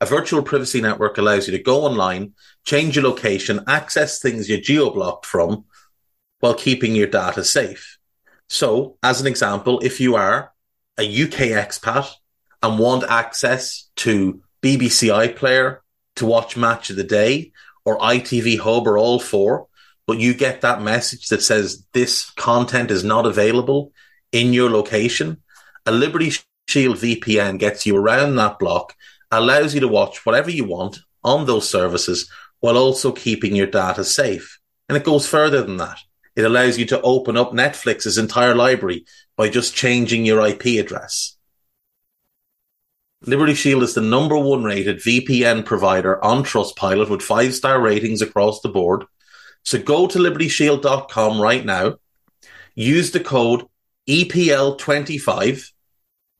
A virtual privacy network allows you to go online, change your location, access things you're geo-blocked from while keeping your data safe. So, as an example, if you are a UK expat and want access to BBC iPlayer to watch Match of the Day or ITV Hub or all four, but you get that message that says this content is not available in your location, a Liberty Shield VPN gets you around that block, allows you to watch whatever you want on those services while also keeping your data safe. And it goes further than that. It allows you to open up Netflix's entire library by just changing your IP address. Liberty Shield is the number one rated VPN provider on Trustpilot with five star ratings across the board so go to libertyshield.com right now, use the code EPL25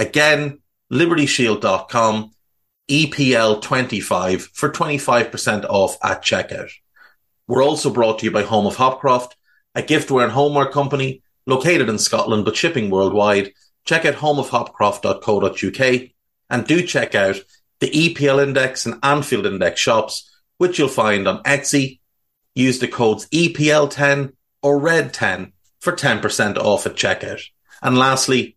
Again, libertyshield.com, EPL25 for 25% off at checkout. We're also brought to you by Home of Hopcroft, a giftware and homeware company located in Scotland but shipping worldwide. Check out homeofhopcroft.co.uk and do check out the EPL Index and Anfield Index shops, which you'll find on Etsy, use the codes EPL10 or RED10 for 10% off at checkout. And lastly,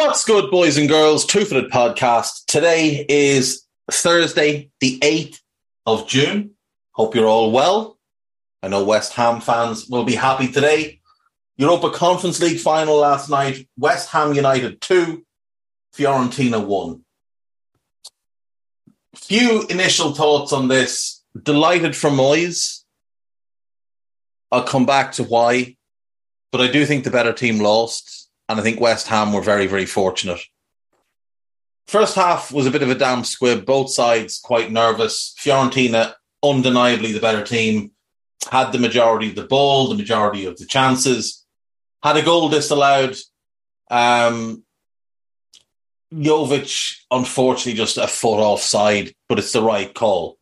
What's good, boys and girls? Two Footed Podcast. Today is Thursday, the 8th of June. Hope you're all well. I know West Ham fans will be happy today. Europa Conference League final last night. West Ham United 2, Fiorentina 1. Few initial thoughts on this. Delighted for Moyes. I'll come back to why, but I do think the better team lost and I think West Ham were very, very fortunate. First half was a bit of a damn squib, both sides quite nervous. Fiorentina, undeniably the better team, had the majority of the ball, the majority of the chances, had a goal disallowed. Um, Jovic, unfortunately, just a foot offside, but it's the right call.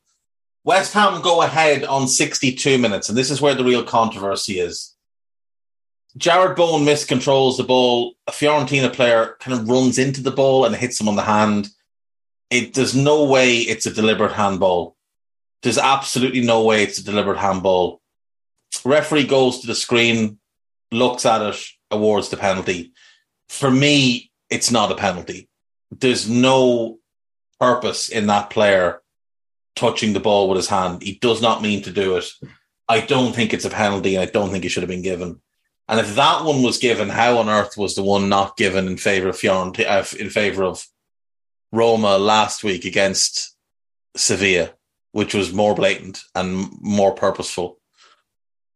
West Ham go ahead on 62 minutes, and this is where the real controversy is. Jarrod Bowen miscontrols the ball. A Fiorentina player kind of runs into the ball and hits him on the hand. It there's no way it's a deliberate handball. There's absolutely no way it's a deliberate handball. Referee goes to the screen, looks at it, awards the penalty. For me, it's not a penalty. There's no purpose in that player touching the ball with his hand. He does not mean to do it. I don't think it's a penalty, and I don't think it should have been given. And if that one was given, how on earth was the one not given in favor of Fiorentina, uh, in favor of Roma last week against Sevilla, which was more blatant and more purposeful?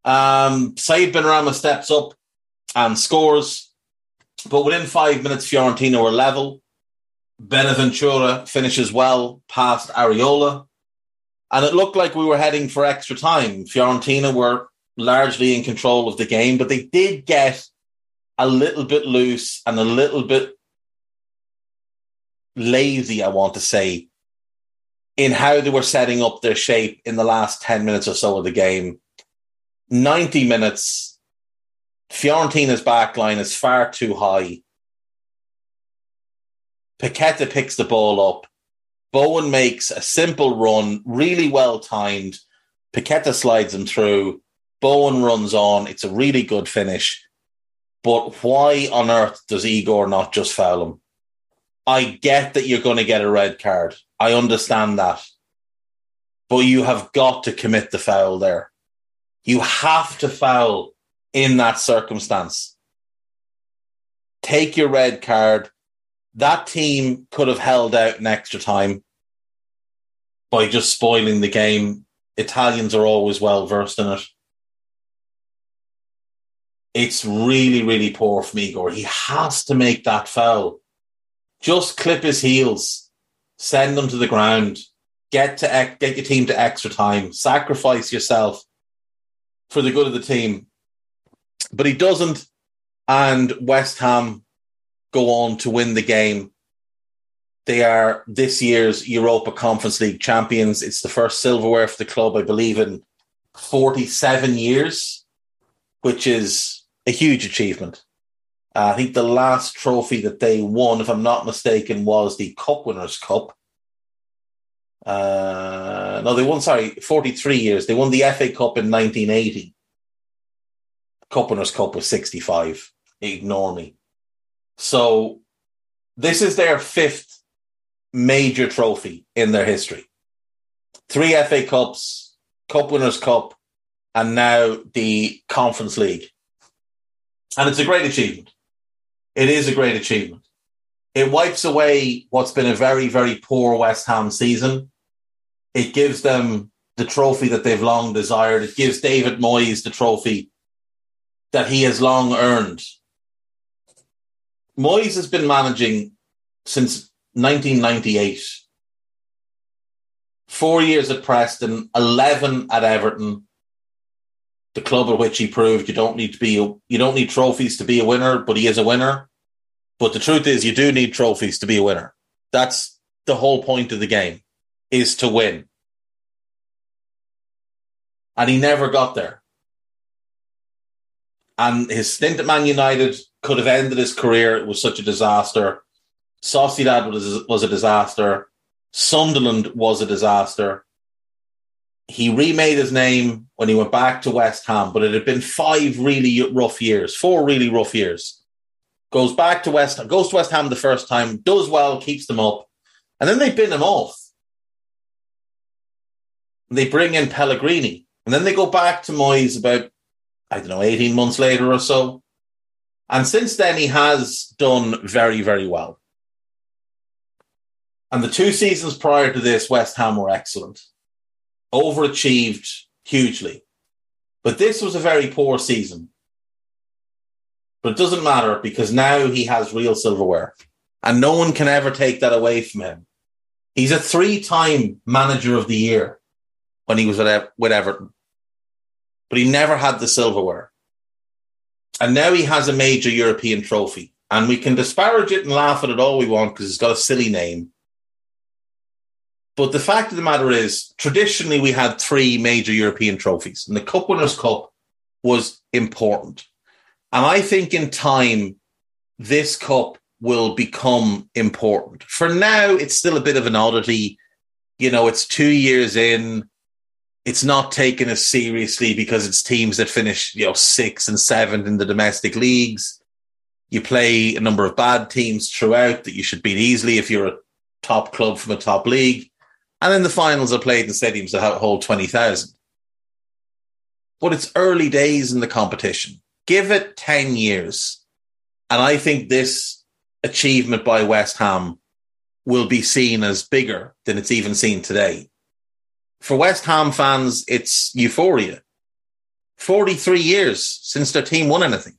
Um, Said Benrahma steps up and scores, but within five minutes, Fiorentina were level. Bonaventura finishes well past Areola. And it looked like we were heading for extra time. Fiorentina were largely in control of the game, but they did get a little bit loose and a little bit lazy, I want to say, in how they were setting up their shape in the last 10 minutes or so of the game. 90 minutes, Fiorentina's back line is far too high. Paqueta picks the ball up. Bowen makes a simple run, really well timed. Paqueta slides him through. Bowen runs on. It's a really good finish. But why on earth does Igor not just foul him? I get that you're going to get a red card. I understand that. But you have got to commit the foul there. You have to foul in that circumstance. Take your red card. That team could have held out an extra time by just spoiling the game. Italians are always well versed in it. It's really, really poor from Igor. He has to make that foul. Just clip his heels, send them to the ground, get to get your team to extra time, sacrifice yourself for the good of the team. But he doesn't, and West Ham go on to win the game. They are this year's Europa Conference League champions. It's the first silverware for the club, I believe, in 47 years, which is a huge achievement. Uh, I think the last trophy that they won, if I'm not mistaken, was the Cup Winners' Cup. Uh, no, they won, sorry, 43 years. They won the FA Cup in 1980. Cup Winners' Cup was 65. Ignore me. So this is their fifth major trophy in their history. Three FA Cups, Cup Winners' Cup, and now the Conference League. And it's a great achievement. It is a great achievement. It wipes away what's been a very, very poor West Ham season. It gives them the trophy that they've long desired. It gives David Moyes the trophy that he has long earned. Moyes has been managing since 1998. Four years at Preston, 11 at Everton, the club at which he proved you don't need to be you don't need trophies to be a winner, but he is a winner. But the truth is, you do need trophies to be a winner. That's the whole point of the game, is to win. And he never got there. And his stint at Man United could have ended his career. It was such a disaster. Sociedad was, was a disaster. Sunderland was a disaster he remade his name when he went back to West Ham, but it had been five really rough years, four really rough years. Goes back to West Ham, goes to West Ham the first time, does well, keeps them up, and then they bin him off. They bring in Pellegrini, and then they go back to Moyes about, I don't know, 18 months later or so. And since then, he has done very, very well. And the two seasons prior to this, West Ham were excellent overachieved hugely. But this was a very poor season. But it doesn't matter because now he has real silverware and no one can ever take that away from him. He's a three time manager of the year when he was with Everton, but he never had the silverware. And now he has a major European trophy and we can disparage it and laugh at it all we want because it's got a silly name. But the fact of the matter is, traditionally, we had three major European trophies, and the Cup Winners' Cup was important. And I think in time, this cup will become important. For now, it's still a bit of an oddity. You know, it's two years in. It's not taken as seriously because it's teams that finish, you know, sixth and seventh in the domestic leagues. You play a number of bad teams throughout that you should beat easily if you're a top club from a top league. And then the finals are played in stadiums that hold 20,000. But it's early days in the competition. Give it 10 years. And I think this achievement by West Ham will be seen as bigger than it's even seen today. For West Ham fans, it's euphoria. 43 years since their team won anything.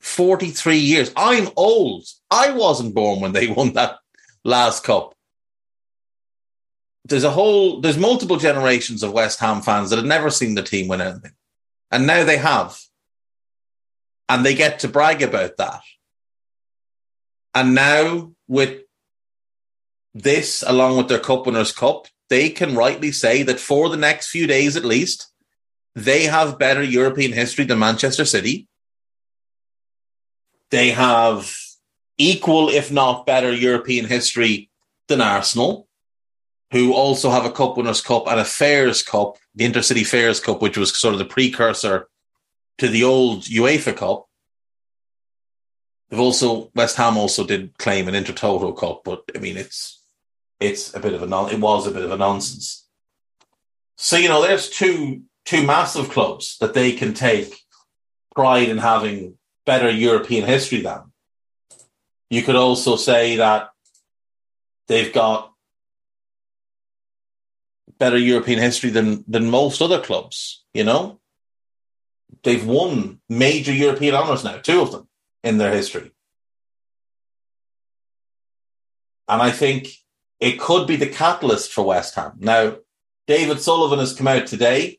43 years. I'm old. I wasn't born when they won that last cup, there's a whole, there's multiple generations of West Ham fans that had never seen the team win anything. And now they have. And they get to brag about that. And now with this, along with their Cup Winners' Cup, they can rightly say that for the next few days at least, they have better European history than Manchester City. They have equal, if not better, European history than Arsenal, who also have a Cup Winners' Cup and a Fairs Cup, the Intercity Fairs Cup, which was sort of the precursor to the old UEFA Cup. They've also West Ham also did claim an Intertoto Cup, but I mean it's it's a bit of a non it was a bit of a nonsense. So you know, there's two two massive clubs that they can take pride in having better European history than. You could also say that they've got better European history than than most other clubs, you know? They've won major European honours now, two of them in their history. And I think it could be the catalyst for West Ham. Now, David Sullivan has come out today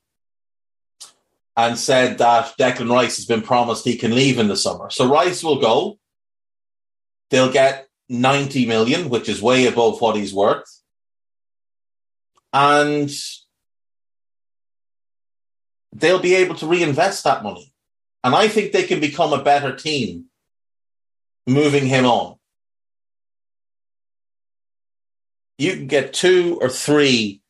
and said that Declan Rice has been promised he can leave in the summer. So Rice will go. They'll get 90 million, which is way above what he's worth. And they'll be able to reinvest that money. And I think they can become a better team moving him on. You can get two or three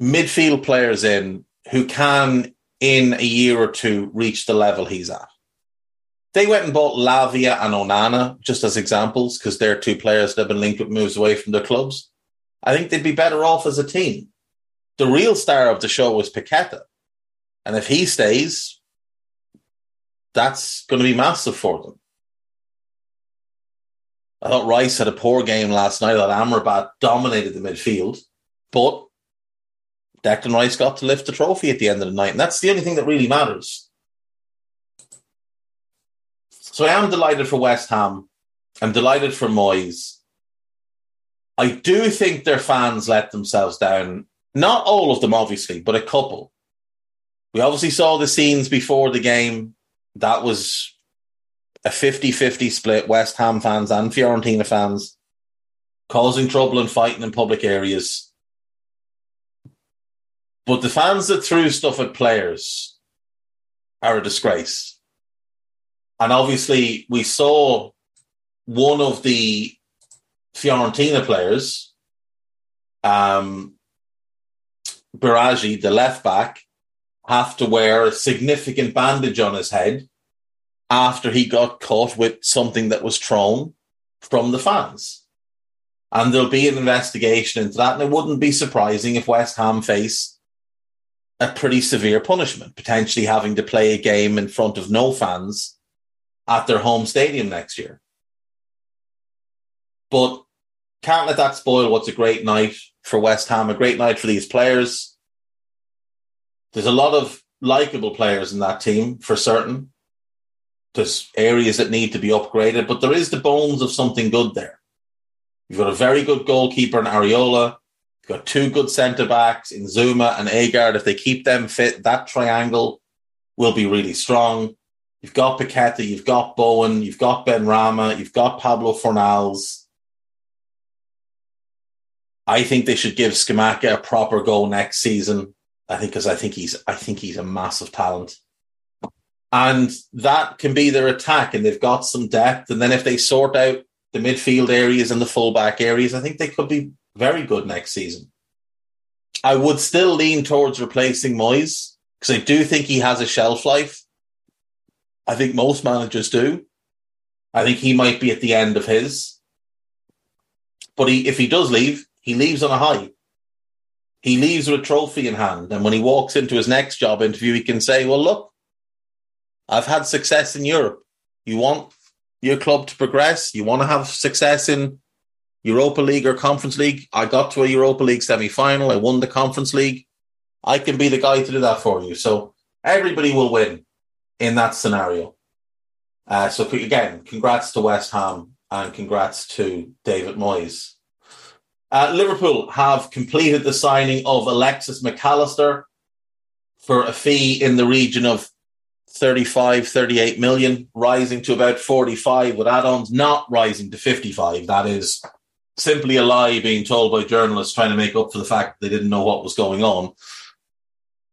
midfield players in who can, in a year or two, reach the level he's at. They went and bought Lavia and Onana just as examples because they're two players that have been linked with moves away from their clubs. I think they'd be better off as a team. The real star of the show was Paqueta. And if he stays, that's going to be massive for them. I thought Rice had a poor game last night. That Amrabat dominated the midfield, but Declan Rice got to lift the trophy at the end of the night, and that's the only thing that really matters. So I am delighted for West Ham. I'm delighted for Moyes. I do think their fans let themselves down. Not all of them, obviously, but a couple. We obviously saw the scenes before the game. That was a 50 50 split, West Ham fans and Fiorentina fans, causing trouble and fighting in public areas. But the fans that threw stuff at players are a disgrace. And obviously, we saw one of the Fiorentina players, um, the left back, have to wear a significant bandage on his head after he got caught with something that was thrown from the fans. And there'll be an investigation into that. And it wouldn't be surprising if West Ham face a pretty severe punishment, potentially having to play a game in front of no fans at their home stadium next year. But can't let that spoil what's a great night for West Ham, a great night for these players. There's a lot of likable players in that team for certain. There's areas that need to be upgraded, but there is the bones of something good there. You've got a very good goalkeeper in Areola. You've got two good centre backs in Zouma and Aguerd. If they keep them fit, that triangle will be really strong. You've got Paqueta, you've got Bowen, you've got Benrahma, you've got Pablo Fornals. I think they should give Scamacca a proper go next season. I think because I think he's I think he's a massive talent. And that can be their attack, and they've got some depth. And then if they sort out the midfield areas and the fullback areas, I think they could be very good next season. I would still lean towards replacing Moyes because I do think he has a shelf life. I think most managers do. I think he might be at the end of his. But he, if he does leave, he leaves on a high. He leaves with a trophy in hand. And when he walks into his next job interview, he can say, Well, look, I've had success in Europe. You want your club to progress? You want to have success in Europa League or Conference League? I got to a Europa League semi final. I won the Conference League. I can be the guy to do that for you. So everybody will win in that scenario. Uh, so again, congrats to West Ham. and congrats to David Moyes. Uh, Liverpool have completed the signing of Alexis Mac Allister for a fee in the region of 35, 38 million, rising to about 45 with add ons, not rising to 55. That is simply a lie being told by journalists trying to make up for the fact they didn't know what was going on.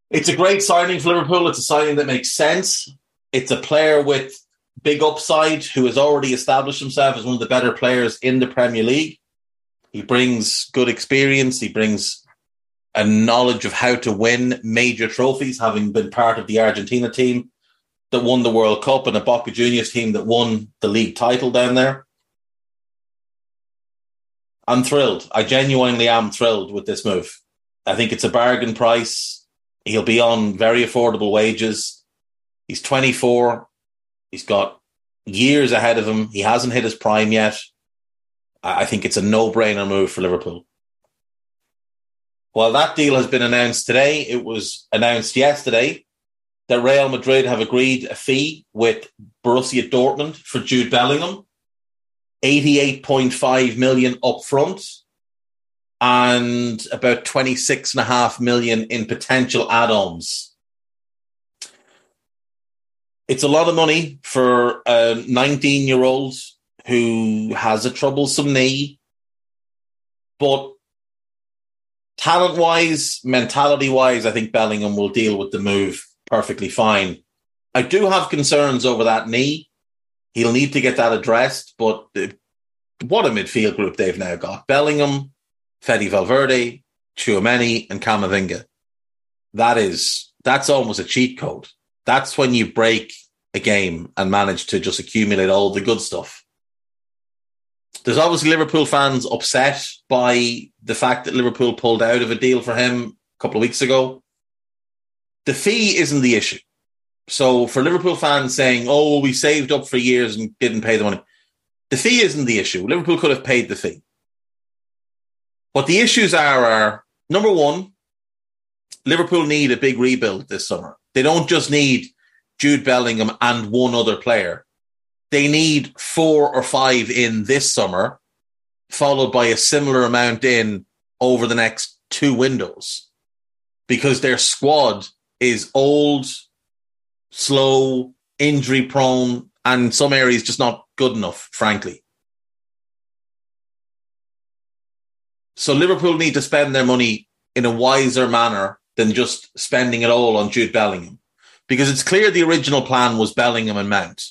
It's a great signing for Liverpool. It's a signing that makes sense. It's a player with big upside who has already established himself as one of the better players in the Premier League. He brings good experience. He brings a knowledge of how to win major trophies, having been part of the Argentina team that won the World Cup and a Boca Juniors team that won the league title down there. I'm thrilled. I genuinely am thrilled with this move. I think it's a bargain price. He'll be on very affordable wages. He's 24. He's got years ahead of him. He hasn't hit his prime yet. I think it's a no brainer move for Liverpool. While that deal has been announced today, it was announced yesterday that Real Madrid have agreed a fee with Borussia Dortmund for Jude Bellingham, 88.5 million upfront and about 26.5 million in potential add-ons. It's a lot of money for a 19 year old who has a troublesome knee, but talent wise, mentality wise, I think Bellingham will deal with the move perfectly fine. I do have concerns over that knee. He'll need to get that addressed, but uh, what a midfield group they've now got. Bellingham, Fede Valverde, Tchouameni, and Camavinga. That is, that's almost a cheat code. That's when you break a game and manage to just accumulate all the good stuff. There's obviously Liverpool fans upset by the fact that Liverpool pulled out of a deal for him a couple of weeks ago. The fee isn't the issue. So for Liverpool fans saying, oh, we saved up for years and didn't pay the money, the fee isn't the issue. Liverpool could have paid the fee. What the issues are are number one, Liverpool need a big rebuild this summer. They don't just need Jude Bellingham and one other player. They need four or five in this summer, followed by a similar amount in over the next two windows because their squad is old, slow, injury prone, and some areas just not good enough, frankly. So Liverpool need to spend their money in a wiser manner than just spending it all on Jude Bellingham. Because it's clear the original plan was Bellingham and Mount.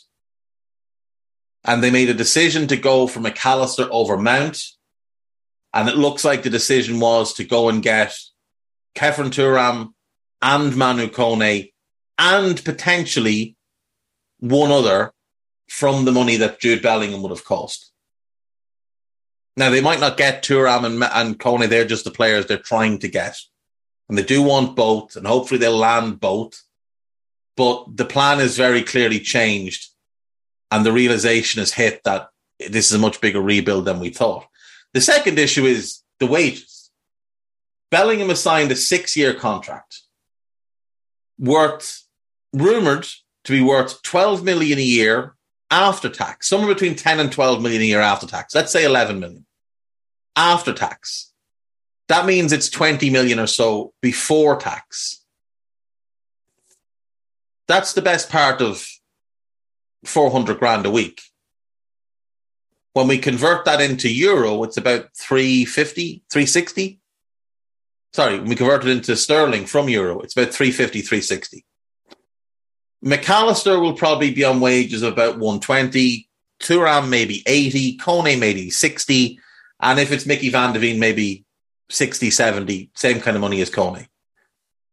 And they made a decision to go for Mac Allister over Mount. And it looks like the decision was to go and get Khéphren Thuram and Manu Kone and potentially one other from the money that Jude Bellingham would have cost. Now they might not get Thuram and, and Kone; they're just the players they're trying to get, and they do want both, and hopefully they'll land both. But the plan is very clearly changed, and the realization has hit that this is a much bigger rebuild than we thought. The second issue is the wages. Bellingham has signed a six-year contract worth rumored to be worth 12 million a year after tax, somewhere between 10 and 12 million a year after tax. Let's say 11 million after tax. That means it's 20 million or so before tax. That's the best part of 400 grand a week. When we convert that into euro, it's about 350, 360. Sorry, when we convert it into sterling from euro, it's about 350, 360. Mac Allister will probably be on wages of about 120. Thuram maybe 80. Kone maybe 60. And if it's Mickey Van de Ven, maybe 60, 70, same kind of money as Kone.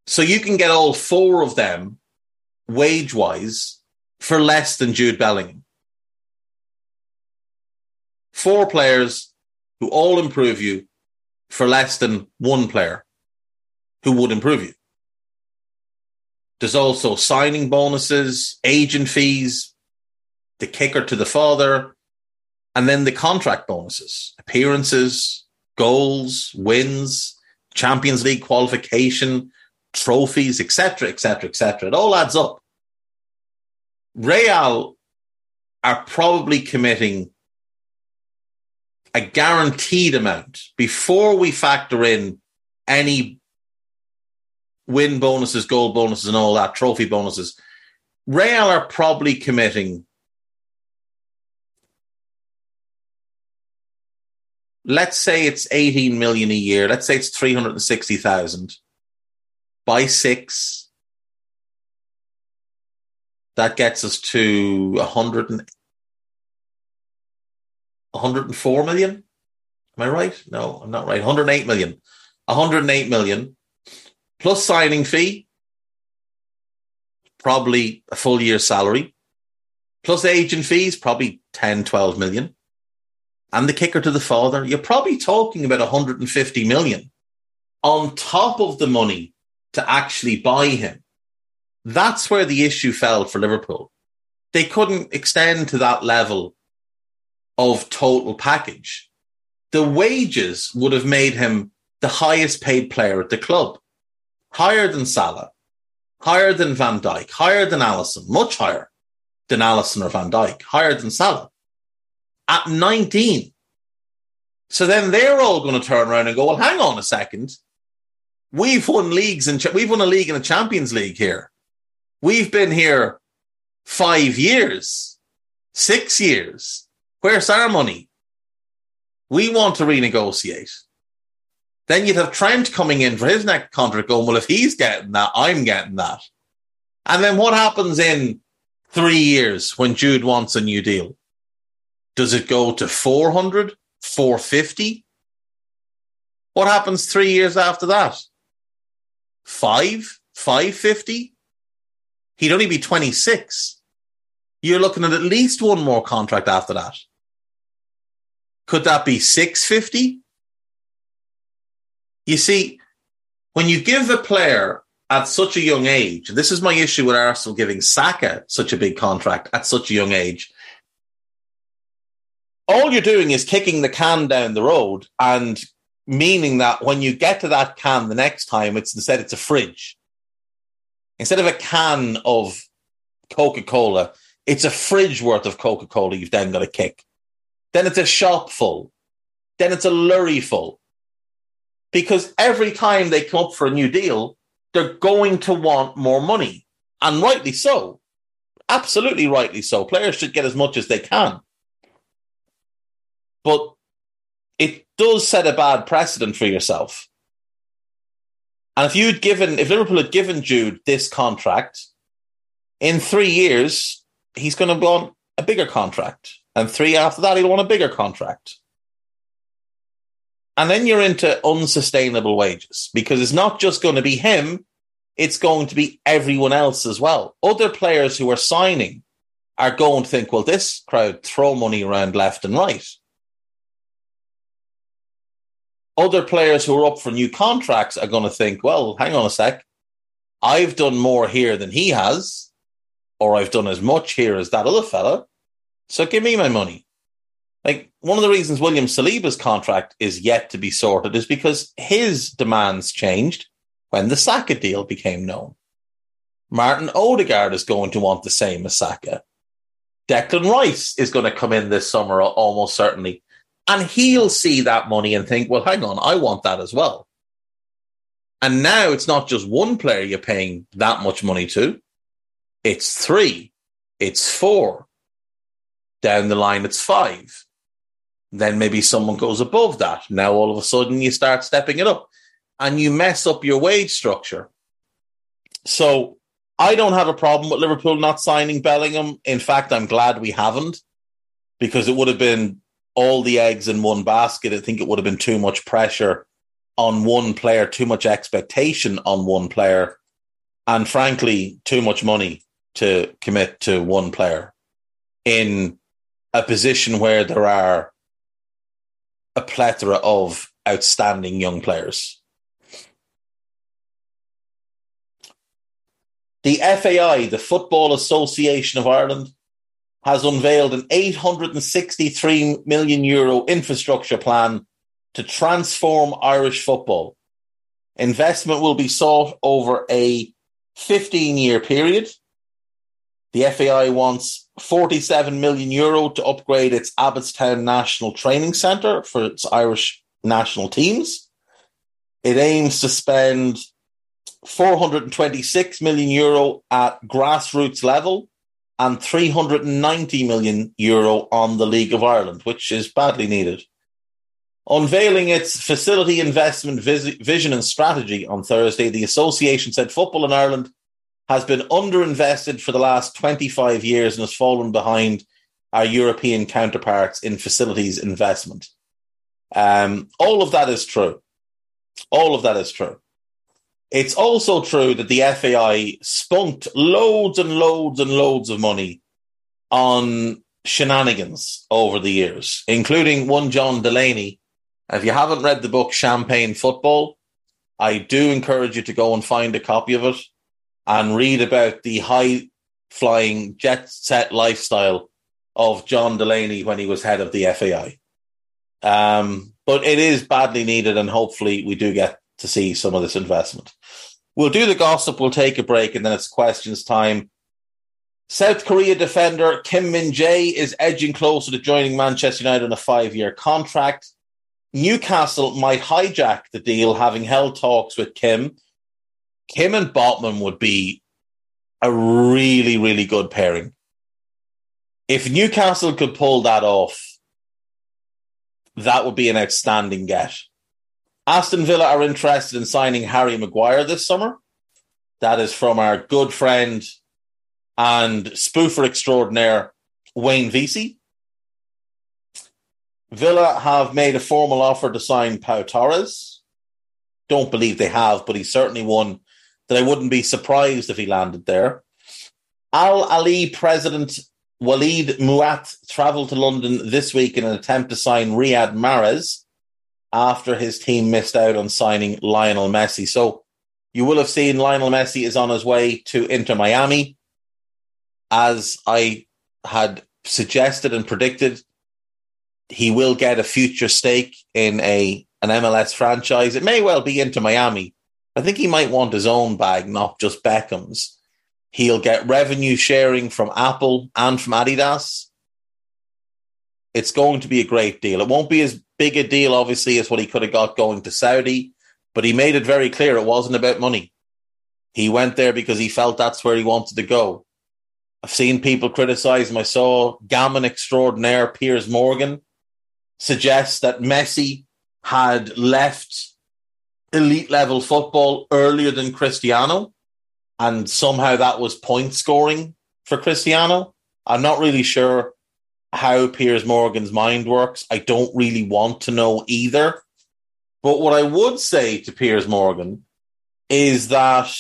So you can get all four of them wage wise for less than Jude Bellingham. Four players who all improve you for less than one player who would improve you. There's also signing bonuses, agent fees, the kicker to the father, and then the contract bonuses, appearances, goals, wins, Champions League qualification, trophies, etc., etc., etc. It all adds up. Real are probably committing a guaranteed amount before we factor in any win bonuses, goal bonuses, and all that, trophy bonuses, Real are probably committing. Let's say it's 18 million a year. Let's say it's 360,000 by six. That gets us to 100 and, 104 million. Am I right? No, I'm not right. 108 million. 108 million plus signing fee, probably a full year salary, plus agent fees, probably 10, 12 million. And the kicker to the father, you're probably talking about 150 million on top of the money to actually buy him. That's where the issue fell for Liverpool. They couldn't extend to that level of total package. The wages would have made him the highest paid player at the club, higher than Salah, higher than Van Dijk, higher than Alisson, much higher than Alisson or Van Dijk, higher than Salah at 19. So then they're all going to turn around and go, well, hang on a second. We've won leagues and we've won a league in a Champions League here. We've been here five years, six years. Where's our money? We want to renegotiate. Then you'd have Trent coming in for his next contract going, well, if he's getting that, I'm getting that. And then what happens in three years when Jude wants a new deal? Does it go to 400, 450? What happens three years after that? Five, 550? He'd only be 26. You're looking at at least one more contract after that. Could that be 650? You see, when you give a player at such a young age, this is my issue with Arsenal giving Saka such a big contract at such a young age. All you're doing is kicking the can down the road and meaning that when you get to that can the next time, it's instead it's a fridge. Instead of a can of Coca Cola, it's a fridge worth of Coca Cola you've then got to kick. Then it's a shop full. Then it's a lorry full because every time they come up for a new deal, they're going to want more money. And rightly so. Absolutely rightly so. Players should get as much as they can. But it does set a bad precedent for yourself. And if you'd given, if Liverpool had given Jude this contract, in three years, he's going to want a bigger contract. And three after that, he'll want a bigger contract. And then you're into unsustainable wages because it's not just going to be him, it's going to be everyone else as well. Other players who are signing are going to think, well, this crowd throw money around left and right. Other players who are up for new contracts are going to think, well, hang on a sec. I've done more here than he has, or I've done as much here as that other fella. So give me my money. Like one of the reasons William Saliba's contract is yet to be sorted is because his demands changed when the Saka deal became known. Martin Odegaard is going to want the same as Saka. Declan Rice is going to come in this summer almost certainly. And he'll see that money and think, well, hang on, I want that as well. And now it's not just one player you're paying that much money to. It's three. It's four. Down the line, it's five. Then maybe someone goes above that. Now all of a sudden you start stepping it up and you mess up your wage structure. So I don't have a problem with Liverpool not signing Bellingham. In fact, I'm glad we haven't because it would have been all the eggs in one basket. I think it would have been too much pressure on one player, too much expectation on one player, and frankly, too much money to commit to one player in a position where there are a plethora of outstanding young players. The FAI, the Football Association of Ireland, has unveiled an 863 million euro infrastructure plan to transform Irish football. Investment will be sought over a 15 year period. The FAI wants 47 million euro to upgrade its Abbotstown National Training Centre for its Irish national teams. It aims to spend 426 million euro at grassroots level and 390 million euro on the League of Ireland, which is badly needed. Unveiling its facility investment vis- vision and strategy on Thursday, the association said football in Ireland has been underinvested for the last 25 years and has fallen behind our European counterparts in facilities investment. Um, all of that is true. All of that is true. It's also true that the FAI spunked loads and loads and loads of money on shenanigans over the years, including one John Delaney. If you haven't read the book Champagne Football, I do encourage you to go and find a copy of it and read about the high flying jet set lifestyle of John Delaney when he was head of the FAI. Um, but it is badly needed, and hopefully we do get to see some of this investment. We'll do the gossip, we'll take a break, and then it's questions time. South Korea defender Kim Min Jae is edging closer to joining Manchester United on a five year contract. Newcastle might hijack the deal, having held talks with Kim. Kim and Botman would be a really, really good pairing. If Newcastle could pull that off, that would be an outstanding get. Aston Villa are interested in signing Harry Maguire this summer. That is from our good friend and spoofer extraordinaire, Wayne Veysey. Villa have made a formal offer to sign Pau Torres. Don't believe they have, but he's certainly one that I wouldn't be surprised if he landed there. Al Ahli president Walid Muat travelled to London this week in an attempt to sign Riyad Mahrez after his team missed out on signing Lionel Messi. So you will have seen Lionel Messi is on his way to Inter Miami. As I had suggested and predicted, he will get a future stake in a an MLS franchise. It may well be Inter Miami. I think he might want his own bag, not just Beckham's. He'll get revenue sharing from Apple and from Adidas. It's going to be a great deal. It won't be as big a deal, obviously, as what he could have got going to Saudi, but he made it very clear it wasn't about money. He went there because he felt that's where he wanted to go. I've seen people criticize him. I saw gammon extraordinaire Piers Morgan suggest that Messi had left elite level football earlier than Cristiano, and somehow that was point scoring for Cristiano. I'm not really sure how Piers Morgan's mind works. I don't really want to know either. But what I would say to Piers Morgan is that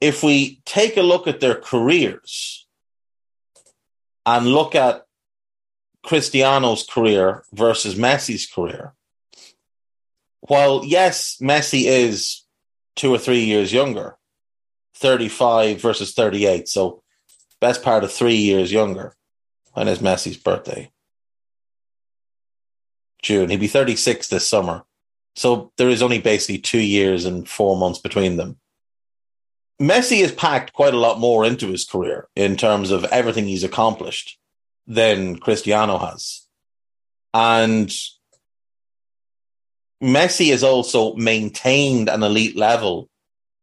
if we take a look at their careers and look at Cristiano's career versus Messi's career, while yes, Messi is two or three years younger, 35 versus 38, so best part of three years younger. When is Messi's birthday? June. He'd be 36 this summer. So there is only basically two years and four months between them. Messi has packed quite a lot more into his career in terms of everything he's accomplished than Cristiano has. And Messi has also maintained an elite level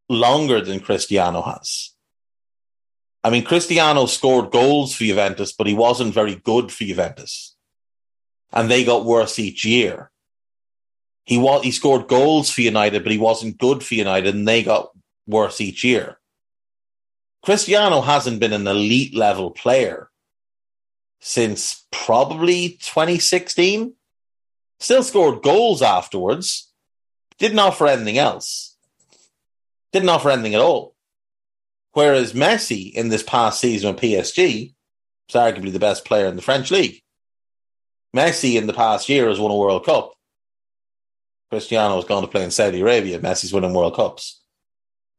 longer than Cristiano has. I mean, Cristiano scored goals for Juventus, but he wasn't very good for Juventus. And they got worse each year. He was, he scored goals for United, but he wasn't good for United, and they got worse each year. Cristiano hasn't been an elite level player since probably 2016. Still scored goals afterwards. Didn't offer anything else. Didn't offer anything at all. Whereas Messi in this past season with PSG was arguably the best player in the French league. Messi in the past year has won a World Cup. Cristiano has gone to play in Saudi Arabia. Messi's winning World Cups.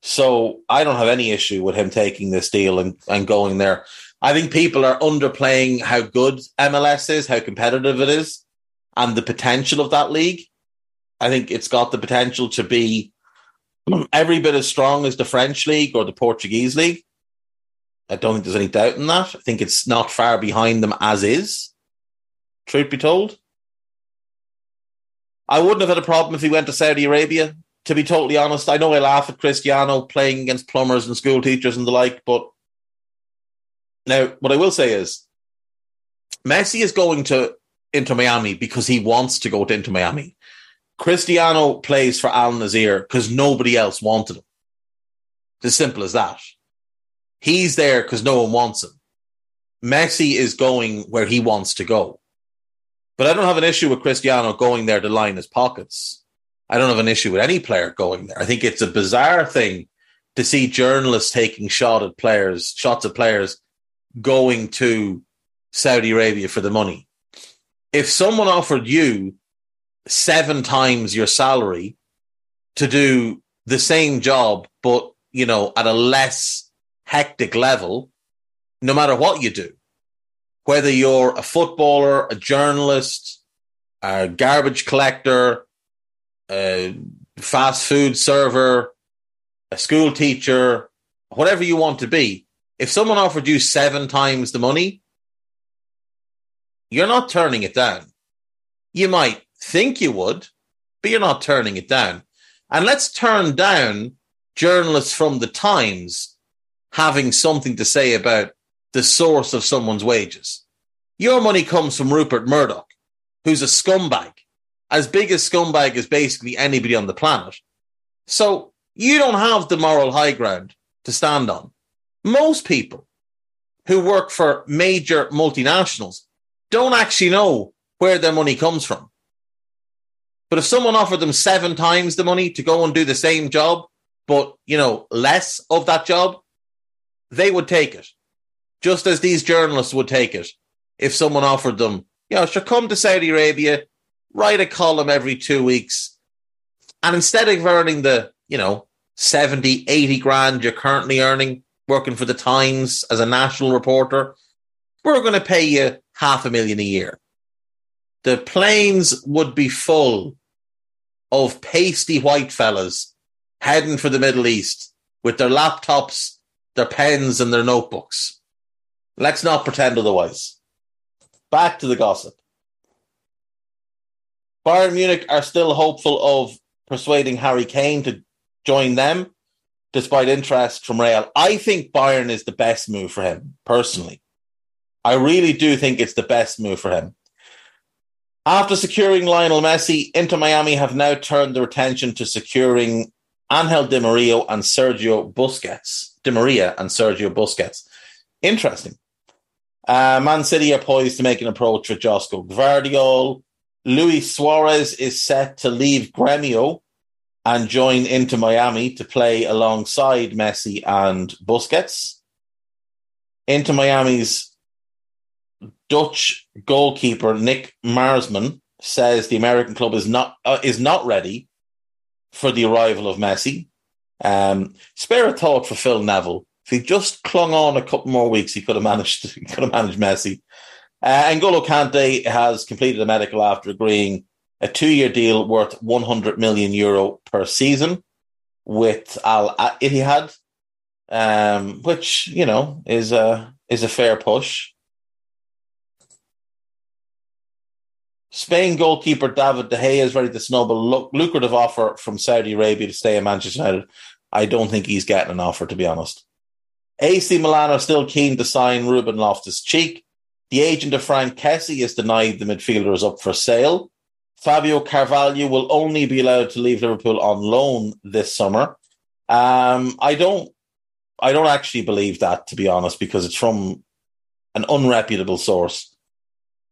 So I don't have any issue with him taking this deal and, and going there. I think people are underplaying how good MLS is, how competitive it is, and the potential of that league. I think it's got the potential to be every bit as strong as the French league or the Portuguese league. I don't think there's any doubt in that. I think it's not far behind them as is. Truth be told, I wouldn't have had a problem if he went to Saudi Arabia. To be totally honest, I know I laugh at Cristiano playing against plumbers and school teachers and the like, but now what I will say is Messi is going to Inter Miami because he wants to go to Inter Miami. Cristiano plays for Al Nassr because nobody else wanted him. It's as simple as that. He's there because no one wants him. Messi is going where he wants to go. But I don't have an issue with Cristiano going there to line his pockets. I don't have an issue with any player going there. I think it's a bizarre thing to see journalists taking shot at players, shots at players going to Saudi Arabia for the money. If someone offered you seven times your salary to do the same job, but you know, at a less hectic level, no matter what you do, whether you're a footballer, a journalist, a garbage collector, a fast food server, a school teacher, whatever you want to be, if someone offered you seven times the money, you're not turning it down. You might think you would, but you're not turning it down. And let's turn down journalists from the Times having something to say about the source of someone's wages. Your money comes from Rupert Murdoch, who's a scumbag, as big a scumbag as basically anybody on the planet. So you don't have the moral high ground to stand on. Most people who work for major multinationals don't actually know where their money comes from. But if someone offered them seven times the money to go and do the same job, but you know, less of that job, they would take it. Just as these journalists would take it if someone offered them, you know, should come to Saudi Arabia, write a column every two weeks, and instead of earning the, you know, 70, 80 grand you're currently earning working for the Times as a national reporter, we're going to pay you half a million a year. The planes would be full of pasty white fellas heading for the Middle East with their laptops, their pens, and their notebooks. Let's not pretend otherwise. Back to the gossip. Bayern Munich are still hopeful of persuading Harry Kane to join them, despite interest from Real. I think Bayern is the best move for him, personally. I really do think it's the best move for him. After securing Lionel Messi, Inter Miami have now turned their attention to securing Angel Di Maria and Sergio Busquets. Di Maria and Sergio Busquets. Interesting. Uh, Man City are poised to make an approach with Josko Gvardiol. Luis Suarez is set to leave Gremio and join Inter Miami to play alongside Messi and Busquets. Inter Miami's Dutch goalkeeper Nick Marsman says the American club is not uh, is not ready for the arrival of Messi. Um, spare a thought for Phil Neville. If he just clung on a couple more weeks, he could have managed. He could have managed Messi. Uh, N'Golo Kante has completed a medical after agreeing a two-year deal worth 100 million euro per season with Al Ittihad, um, which you know is a is a fair push. Spain goalkeeper David De Gea is ready to snub a lucrative offer from Saudi Arabia to stay in Manchester United. I don't think he's getting an offer, to be honest. AC Milan are still keen to sign Ruben Loftus Cheek. The agent of Frank Kessie has denied the midfielder is up for sale. Fabio Carvalho will only be allowed to leave Liverpool on loan this summer. Um, I don't, I don't actually believe that, to be honest, because it's from an unreputable source.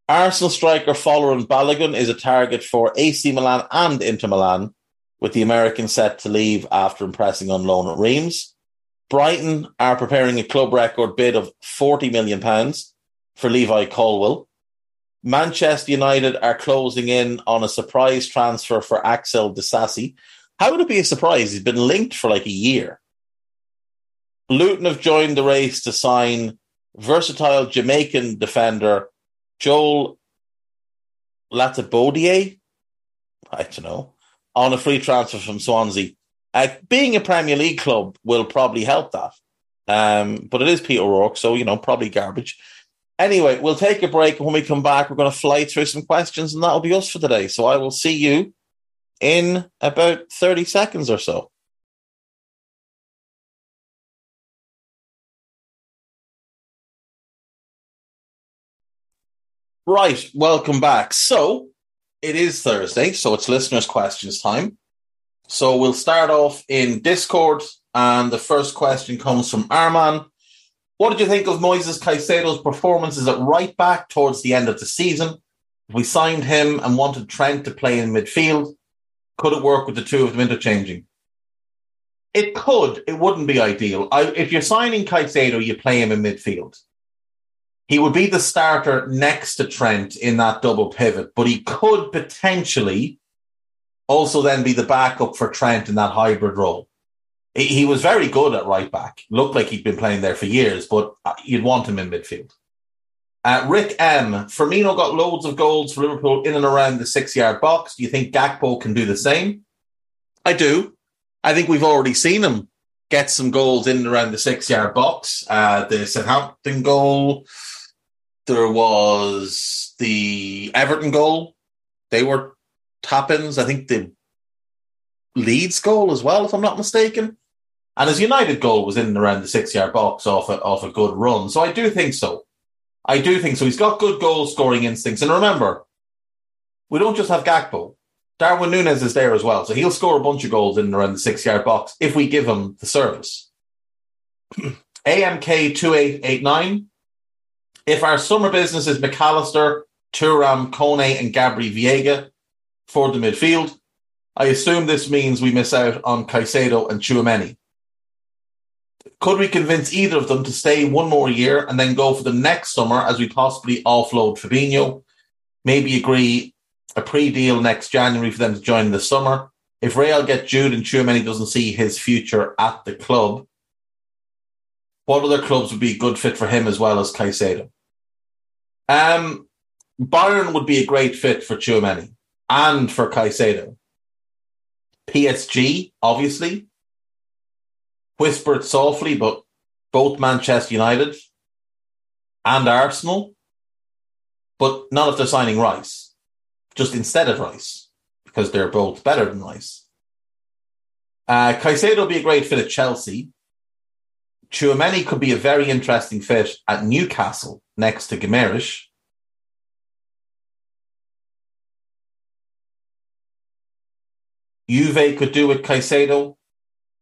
Arsenal striker Folarin Balogun is a target for AC Milan and Inter Milan, with the American set to leave after impressing on loan at Reims. Brighton are preparing a club record bid of £40 million for Levi Colwill. Manchester United are closing in on a surprise transfer for Axel Disasi. How would it be a surprise? He's been linked for like a year. Luton have joined the race to sign versatile Jamaican defender Joel Latibeaudiere, I don't know, on a free transfer from Swansea. Uh, being a Premier League club will probably help that. Um, but it is Peter O'Rourke, so you know, probably garbage. Anyway, we'll take a break. When we come back, we're going to fly through some questions, and that'll be us for today. So I will see you in about 30 seconds or so. Right, welcome back. So it is Thursday, so it's listeners' questions time. So we'll start off in Discord, and the first question comes from Arman. What did you think of Moises Caicedo's performances at right back towards the end of the season? We signed him and wanted Trent to play in midfield. Could it work with the two of them interchanging? It could. It wouldn't be ideal. I, if you're signing Caicedo, you play him in midfield. He would be the starter next to Trent in that double pivot, but he could potentially also then be the backup for Trent in that hybrid role he was very good at right back. Looked like he'd been playing there for years, but uh, you'd want him in midfield. Uh, Rick M. Firmino got loads of goals for Liverpool in and around the six yard box. Do you think Gakpo can do the same? I do. I think we've already seen him get some goals in and around the six yard box. Uh, the Southampton goal. There was the Everton goal. They were tap ins. I think the Leeds goal as well, if I'm not mistaken. And his United goal was in and around the six yard box off a, off a good run. So I do think so. I do think so. He's got good goal scoring instincts. And remember, we don't just have Gakpo. Darwin Nunez is there as well. So he'll score a bunch of goals in and around the six yard box if we give him the service. AMK2889. If our summer business is McAllister, Thuram, Kone, and Gabri Veiga for the midfield, I assume this means we miss out on Caicedo and Tchouameni. Could we convince either of them to stay one more year and then go for the next summer as we possibly offload Fabinho? Maybe agree a pre-deal next January for them to join in the summer. If Real get Jude and Tchouameni doesn't see his future at the club, what other clubs would be a good fit for him as well as Caicedo? Um, Bayern would be a great fit for Tchouameni and for Caicedo. PSG, obviously whispered softly, but both Manchester United and Arsenal, but not if they're signing Rice, just instead of Rice, because they're both better than Rice. Uh, Caicedo will be a great fit at Chelsea. Tchouameni could be a very interesting fit at Newcastle next to Guimaraes. Juve could do with Caicedo.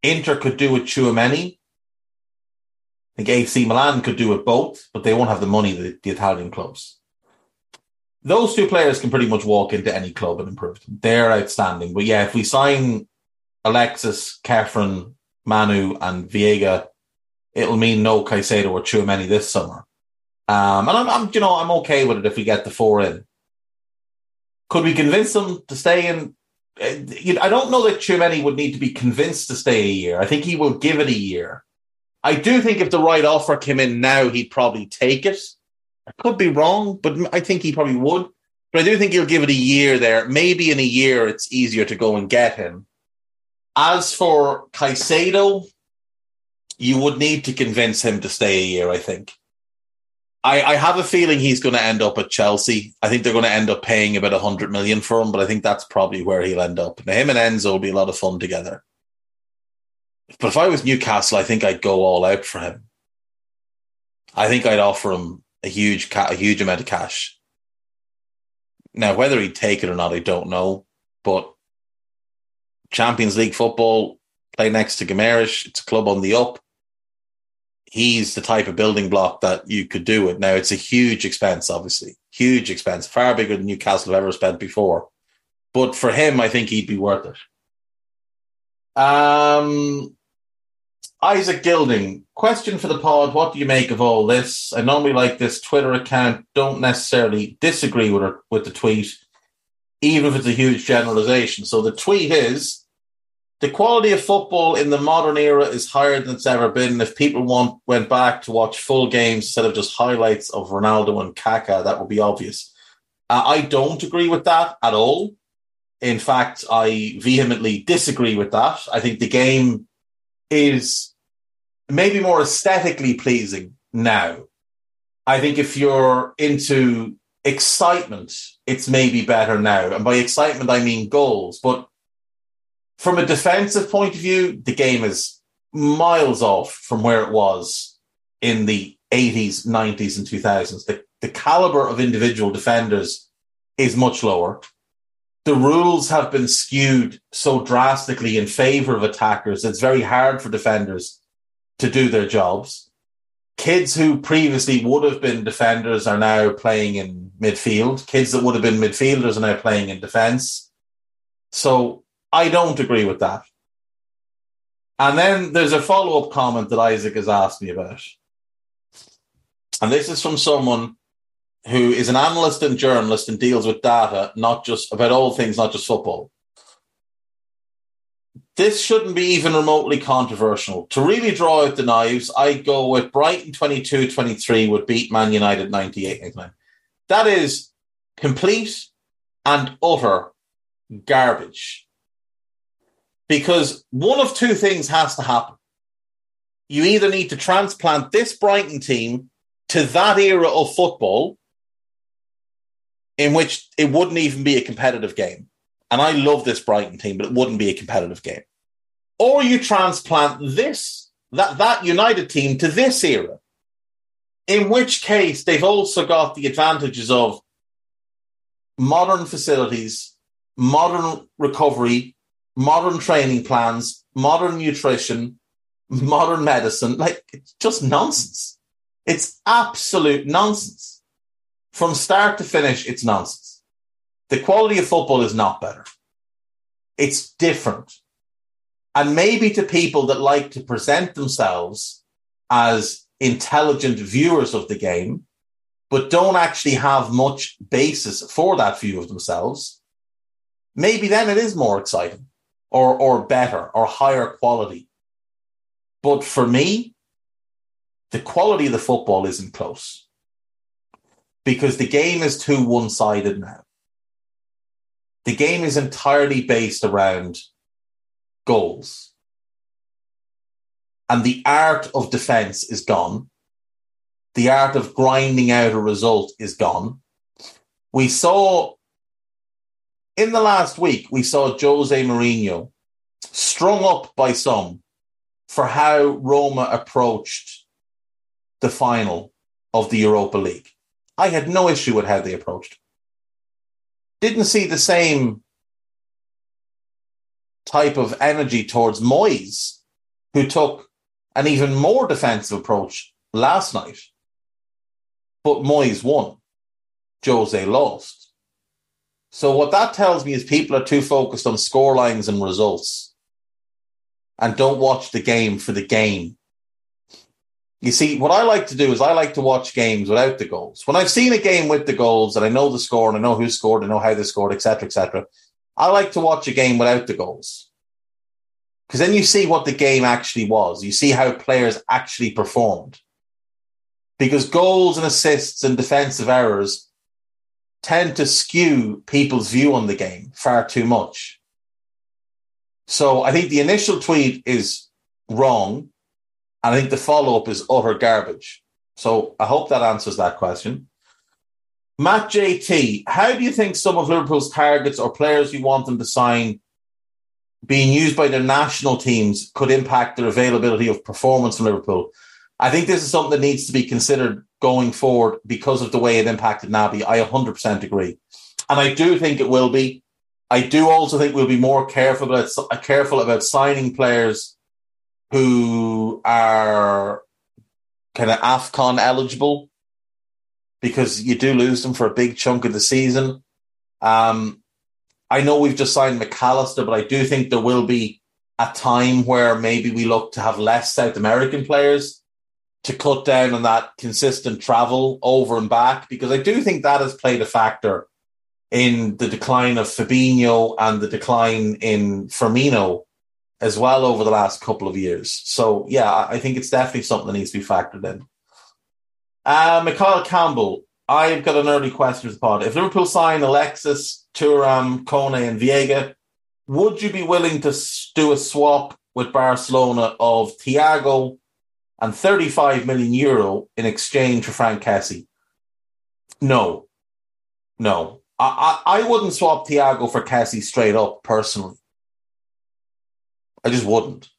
Inter could do with Tchouameni. I think AC Milan could do with both, but they won't have the money, the, Italian clubs. Those two players can pretty much walk into any club and improve them. They're outstanding. But yeah, if we sign Alexis, Khéphren, Manu, and Veiga, it'll mean no Caicedo or Tchouameni this summer. Um, and I'm, I'm, you know, I'm okay with it if we get the four in. Could we convince them to stay in? I don't know that Tchouameni would need to be convinced to stay a year. I think he will give it a year. I do think if the right offer came in now, he'd probably take it. I could be wrong, but I think he probably would. But I do think he'll give it a year there. Maybe in a year, it's easier to go and get him. As for Caicedo, you would need to convince him to stay a year, I think. I, I have a feeling he's going to end up at Chelsea. I think they're going to end up paying about a hundred million for him, but I think that's probably where he'll end up. Now, him and Enzo will be a lot of fun together. But if I was Newcastle, I think I'd go all out for him. I think I'd offer him a huge, ca- a huge amount of cash. Now, whether he'd take it or not, I don't know. But Champions League football, play next to Guimaraes, it's a club on the up he's the type of building block that you could do it. Now it's a huge expense, obviously, huge expense, far bigger than Newcastle have ever spent before. But for him, I think he'd be worth it. Um, Isaac Gilding, question for the pod: What do you make of all this? I normally like this Twitter account. Don't necessarily disagree with her, with the tweet, even if it's a huge generalization. So the tweet is the quality of football in the modern era is higher than it's ever been. If people want went back to watch full games instead of just highlights of Ronaldo and Kaká, that would be obvious. Uh, I don't agree with that at all. In fact, I vehemently disagree with that. I think the game is maybe more aesthetically pleasing now. I think if you're into excitement, it's maybe better now. And by excitement, I mean goals. But from a defensive point of view, the game is miles off from where it was in the 80s, 90s, and 2000s. The, the caliber of individual defenders is much lower. The rules have been skewed so drastically in favor of attackers. It's very hard for defenders to do their jobs. Kids who previously would have been defenders are now playing in midfield. Kids that would have been midfielders are now playing in defense. So I don't agree with that. And then there's a follow up comment that Isaac has asked me about. And this is from someone who is an analyst and journalist and deals with data, not just about all things, not just football. This shouldn't be even remotely controversial. To really draw out the knives, I go with Brighton 22 23 would beat Man United 98 99. That is complete and utter garbage. Because one of two things has to happen. You either need to transplant this Brighton team to that era of football in which it wouldn't even be a competitive game. And I love this Brighton team, but it wouldn't be a competitive game. Or you transplant this, that, that United team to this era, in which case they've also got the advantages of modern facilities, modern recovery, modern training plans, modern nutrition, modern medicine. Like, it's just nonsense. It's absolute nonsense. From start to finish, it's nonsense. The quality of football is not better. It's different. And maybe to people that like to present themselves as intelligent viewers of the game, but don't actually have much basis for that view of themselves, maybe then it is more exciting or, or better or higher quality. But for me, the quality of the football isn't close because the game is too one sided now. The game is entirely based around goals. And the art of defense is gone. The art of grinding out a result is gone. We saw in the last week, we saw Jose Mourinho strung up by some for how Roma approached the final of the Europa League. I had no issue with how they approached. Didn't see the same type of energy towards Moyes, who took an even more defensive approach last night. But Moyes won. Jose lost. So what that tells me is people are too focused on scorelines and results and don't watch the game for the game you see, what I like to do is I like to watch games without the goals. When I've seen a game with the goals and I know the score and I know who scored, I know how they scored, etc., etc., I like to watch a game without the goals. Because then you see what the game actually was. You see how players actually performed. Because goals and assists and defensive errors tend to skew people's view on the game far too much. So I think the initial tweet is wrong and I think the follow up is utter garbage. So I hope that answers that question. Matt JT, how do you think some of Liverpool's targets or players you want them to sign being used by their national teams could impact their availability of performance in Liverpool? I think this is something that needs to be considered going forward because of the way it impacted Naby. I 100% agree. And I do think it will be. I do also think we'll be more careful about, careful about signing players who are kind of AFCON eligible because you do lose them for a big chunk of the season. Um, I know we've just signed Mac Allister, but I do think there will be a time where maybe we look to have less South American players to cut down on that consistent travel over and back because I do think that has played a factor in the decline of Fabinho and the decline in Firmino as well over the last couple of years. So yeah, I think it's definitely something that needs to be factored in. Uh, Mikhail Campbell, I've got an early question for the pod. If Liverpool sign Alexis, Thuram, Kone, and Veiga, would you be willing to do a swap with Barcelona of Thiago, and 35 million euro in exchange for Frank Kessie. No, no. I, I, wouldn't swap Thiago for Kessie straight up personally. I just wouldn't.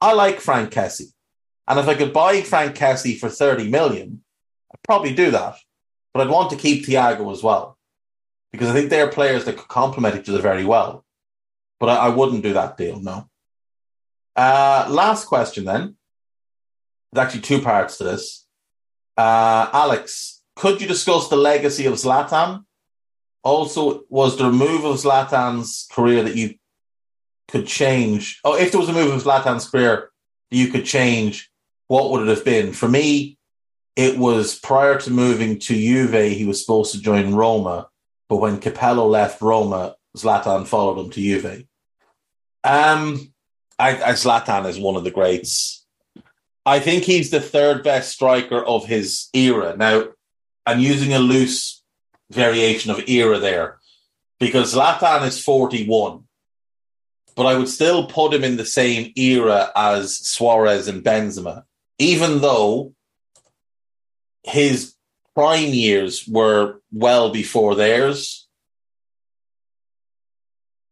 I like Frank Kessie. And if I could buy Frank Kessie for 30 million, I'd probably do that. But I'd want to keep Thiago as well. Because I think they're players that could complement each other very well. But I, I wouldn't do that deal, no. Uh, last question then. There's actually two parts to this. Uh, Alex, could you discuss the legacy of Zlatan? Also, was the remove of Zlatan's career that you could change? Oh, if there was a move of Zlatan's career that you could change, what would it have been? For me, it was prior to moving to Juve, he was supposed to join Roma, but when Capello left Roma, Zlatan followed him to Juve. Um, I, I Zlatan is one of the greats. I think he's the third best striker of his era. Now, I'm using a loose variation of era there because Zlatan is 41, but I would still put him in the same era as Suarez and Benzema, even though his prime years were well before theirs.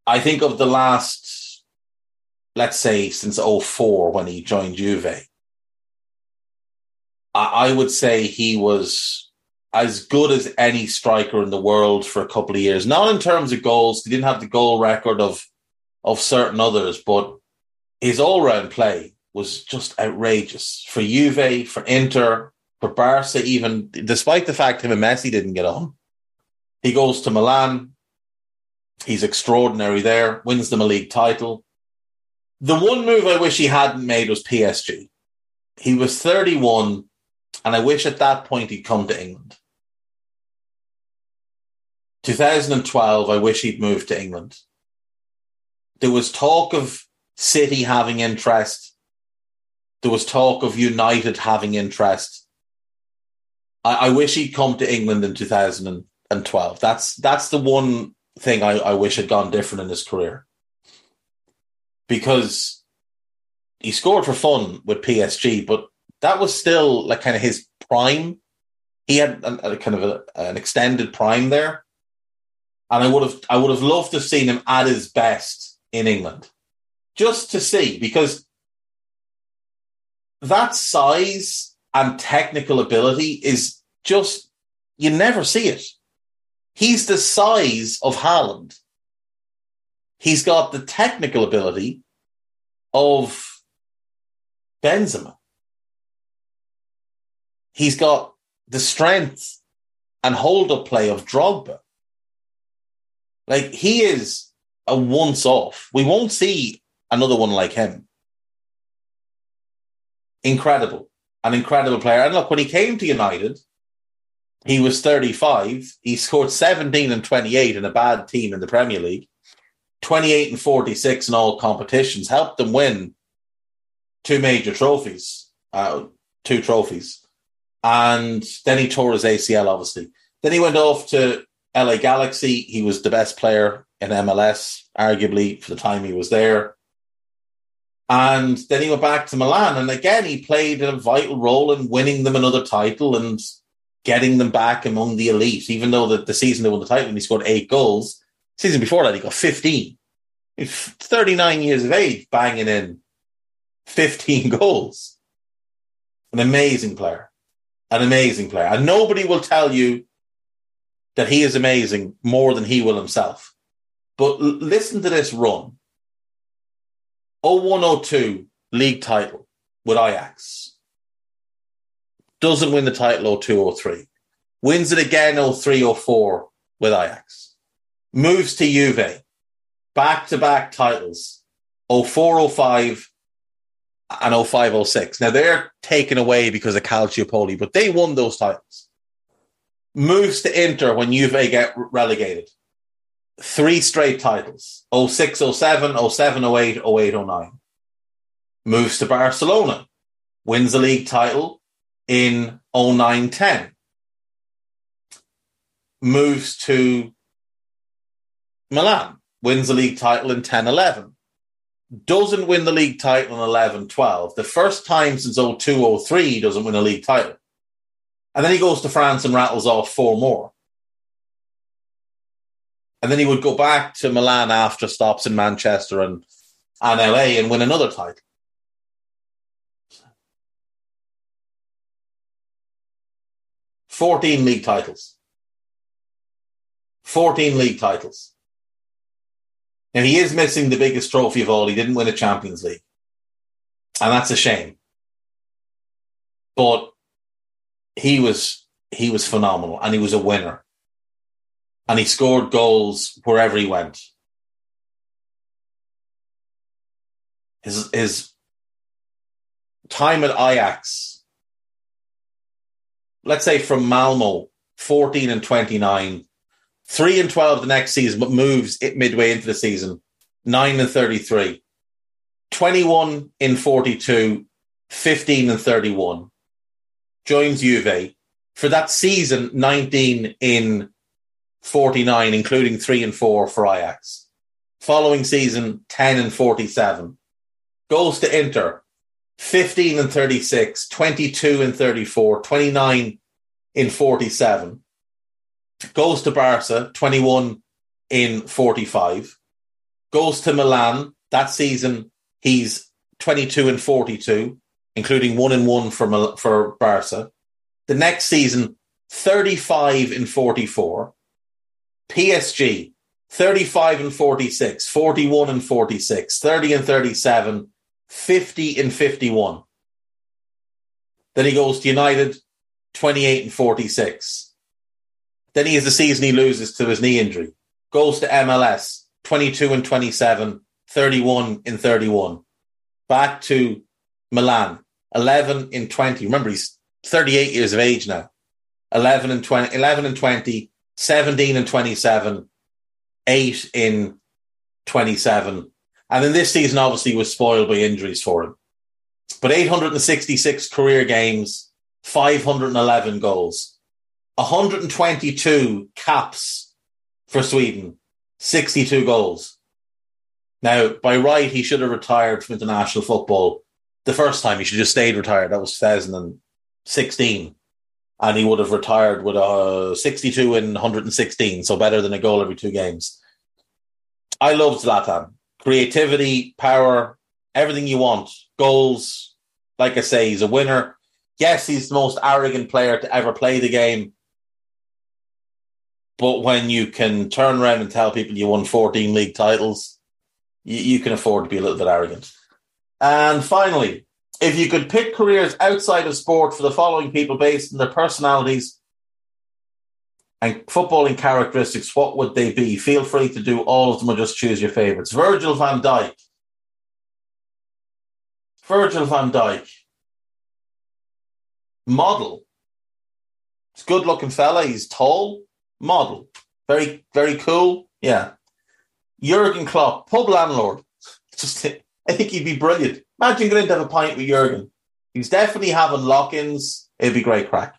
I think of the last, let's say, since 04 when he joined Juve, I, I would say he was as good as any striker in the world for a couple of years. Not in terms of goals, he didn't have the goal record of of certain others, but his all round play was just outrageous for Juve, for Inter, for Barca. Even despite the fact him and Messi didn't get on, he goes to Milan. He's extraordinary there. Wins them a league title. The one move I wish he hadn't made was PSG. He was 31, and I wish at that point he'd come to England. 2012, I wish he'd moved to England. There was talk of City having interest. There was talk of United having interest. I, I wish he'd come to England in 2012. That's that's the one thing I, I wish had gone different in his career. Because he scored for fun with PSG, but that was still like kind of his prime. He had a, a kind of a, an extended prime there and I would have I would have loved to have seen him at his best in England, just to see because that size and technical ability is just you never see it. He's the size of Haaland. He's got the technical ability of Benzema. He's got the strength and hold up play of Drogba. Like he is a once off. We won't see another one like him. Incredible. An incredible player. And look, when he came to United, he was 35. He scored 17 and 28 in a bad team in the Premier League, 28 and 46 in all competitions, helped them win two major trophies, uh, two trophies. And then he tore his ACL, obviously. Then he went off to LA Galaxy, he was the best player in MLS, arguably, for the time he was there. And then he went back to Milan. And again, he played a vital role in winning them another title and getting them back among the elite, even though the, the season they won the title and he scored eight goals. Season before that, he got 15. He's 39 years of age, banging in 15 goals. An amazing player. An amazing player. And nobody will tell you that he is amazing more than he will himself. But l- listen to this run 0102 league title with Ajax. Doesn't win the title 02 03. Wins it again 03 04 with Ajax. Moves to Juve. Back to back titles 04 05 and 05 06. Now they're taken away because of Calciopoli, but they won those titles moves to Inter when Juve get relegated. Three straight titles 06, 07, 07, 08, 08, 09. Moves to Barcelona, wins a league title in 09 10. Moves to Milan, wins a league title in 10 11. Doesn't win the league title in 11 12. The first time since 02 03 he doesn't win a league title. And then he goes to France and rattles off four more. And then he would go back to Milan after stops in Manchester and, and LA and win another title. Fourteen league titles. Fourteen league titles. Now he is missing the biggest trophy of all. He didn't win a Champions League. And that's a shame. But he was he was phenomenal and he was a winner. And he scored goals wherever he went. His his time at Ajax, let's say from Malmo, 14 and 29, Three and twelve the next season, but moves it midway into the season. Nine and 33. 21 in 42, 15 and 31. Joins Juve. For that season, 19 in 49, including three and four for Ajax. Following season, 10 and 47. Goes to Inter, 15 and 36, 22 and 34, 29 in 47 goes to Barca, 21 in 45, goes to Milan. That season, he's 22 and 42, including one and one for, for Barca. The next season, 35 in 44. PSG, 35 and 46, 41 and 46, 30 and 37, 50 and 51. Then he goes to United, 28 and 46. Then he has the season he loses to his knee injury. Goes to MLS, 22 and 27, 31 in 31. Back to Milan, 11 in 20. Remember, he's 38 years of age now. 11 and 20, 11 and 20, 17 and 27, 8 in 27. And then this season obviously was spoiled by injuries for him. But 866 career games, 511 goals. 122 caps for Sweden, 62 goals. Now, by right, he should have retired from international football the first time. He should have just stayed retired. That was 2016. And he would have retired with a 62 and 116, so better than a goal every two games. I love Zlatan. Creativity, power, everything you want. Goals. Like I say, he's a winner. Yes, he's the most arrogant player to ever play the game but when you can turn around and tell people you won 14 league titles, you, you can afford to be a little bit arrogant. And finally, if you could pick careers outside of sport for the following people based on their personalities and footballing characteristics, what would they be? Feel free to do all of them or just choose your favorites. Virgil van Dijk. Virgil van Dijk. Model. He's a good looking fella. He's tall model. Very, very cool. Yeah. Jurgen Klopp, pub landlord. Just, I think he'd be brilliant. Imagine going to have a pint with Jurgen. He's definitely having lock-ins. It'd be great craic.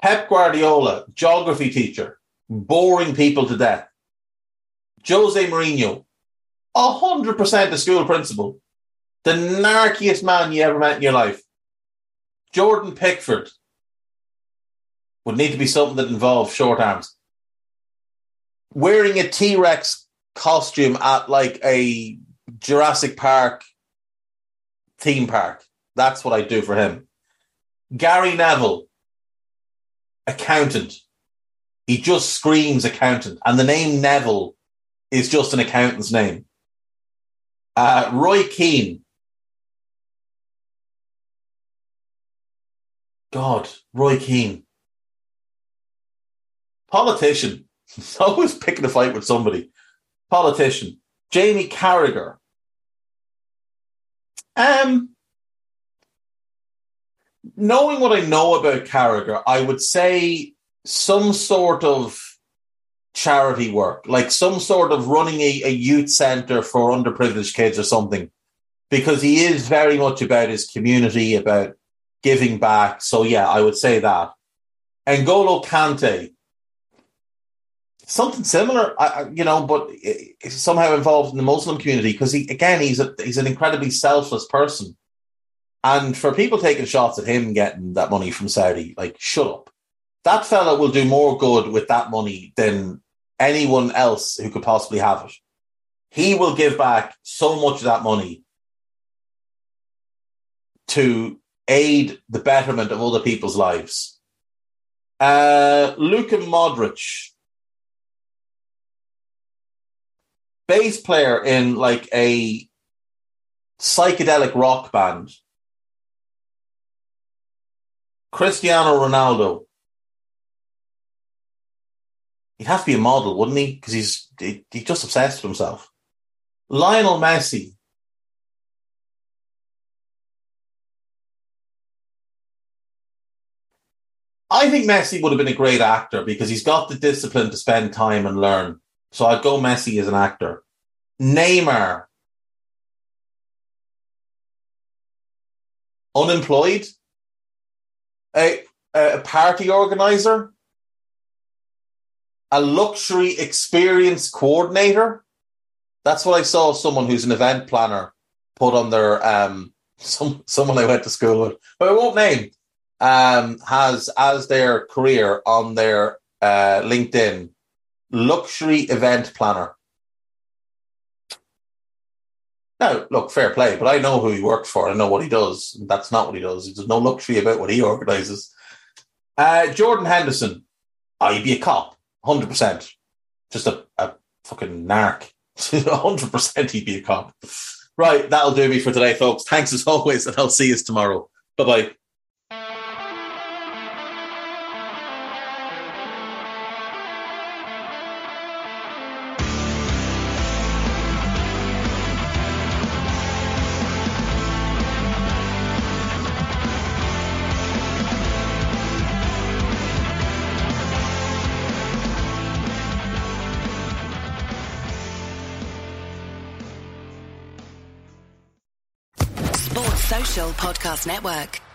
Pep Guardiola, geography teacher, boring people to death. Jose Mourinho, hundred percent a school principal, the narkiest man you ever met in your life. Jordan Pickford, would need to be something that involves short arms. Wearing a T Rex costume at like a Jurassic Park theme park. That's what I do for him. Gary Neville, accountant. He just screams accountant. And the name Neville is just an accountant's name. Uh, Roy Keane. God, Roy Keane. Politician. always picking a fight with somebody. Politician. Jamie Carragher. Um, knowing what I know about Carragher, I would say some sort of charity work, like some sort of running a, a youth center for underprivileged kids or something, because he is very much about his community, about giving back. So yeah, I would say that. N'Golo Kante, something similar, you know, but somehow involved in the Muslim community because he again he's a he's an incredibly selfless person, and for people taking shots at him getting that money from Saudi, like shut up. That fella will do more good with that money than anyone else who could possibly have it. He will give back so much of that money to aid the betterment of other people's lives. Uh, Luka Modric bass player in like a psychedelic rock band. Cristiano Ronaldo. He'd have to be a model, wouldn't he? Because he's he, he's just obsessed with himself. Lionel Messi. I think Messi would have been a great actor because he's got the discipline to spend time and learn. So I'd go Messi as an actor. Neymar. Unemployed. A, a party organizer. A luxury experience coordinator. That's what I saw someone who's an event planner put on their um some someone I went to school with, but I won't name, um, has as their career on their uh, LinkedIn luxury event planner. Now, look, fair play, but I know who he works for. I know what he does. That's not what he does. There's no luxury about what he organises. Uh, Jordan Henderson, I'd be a cop, 100%. Just a, a fucking narc. 100% he'd be a cop. Right, that'll do me for today, folks. Thanks as always, and I'll see you tomorrow. Bye bye. Podcast Network.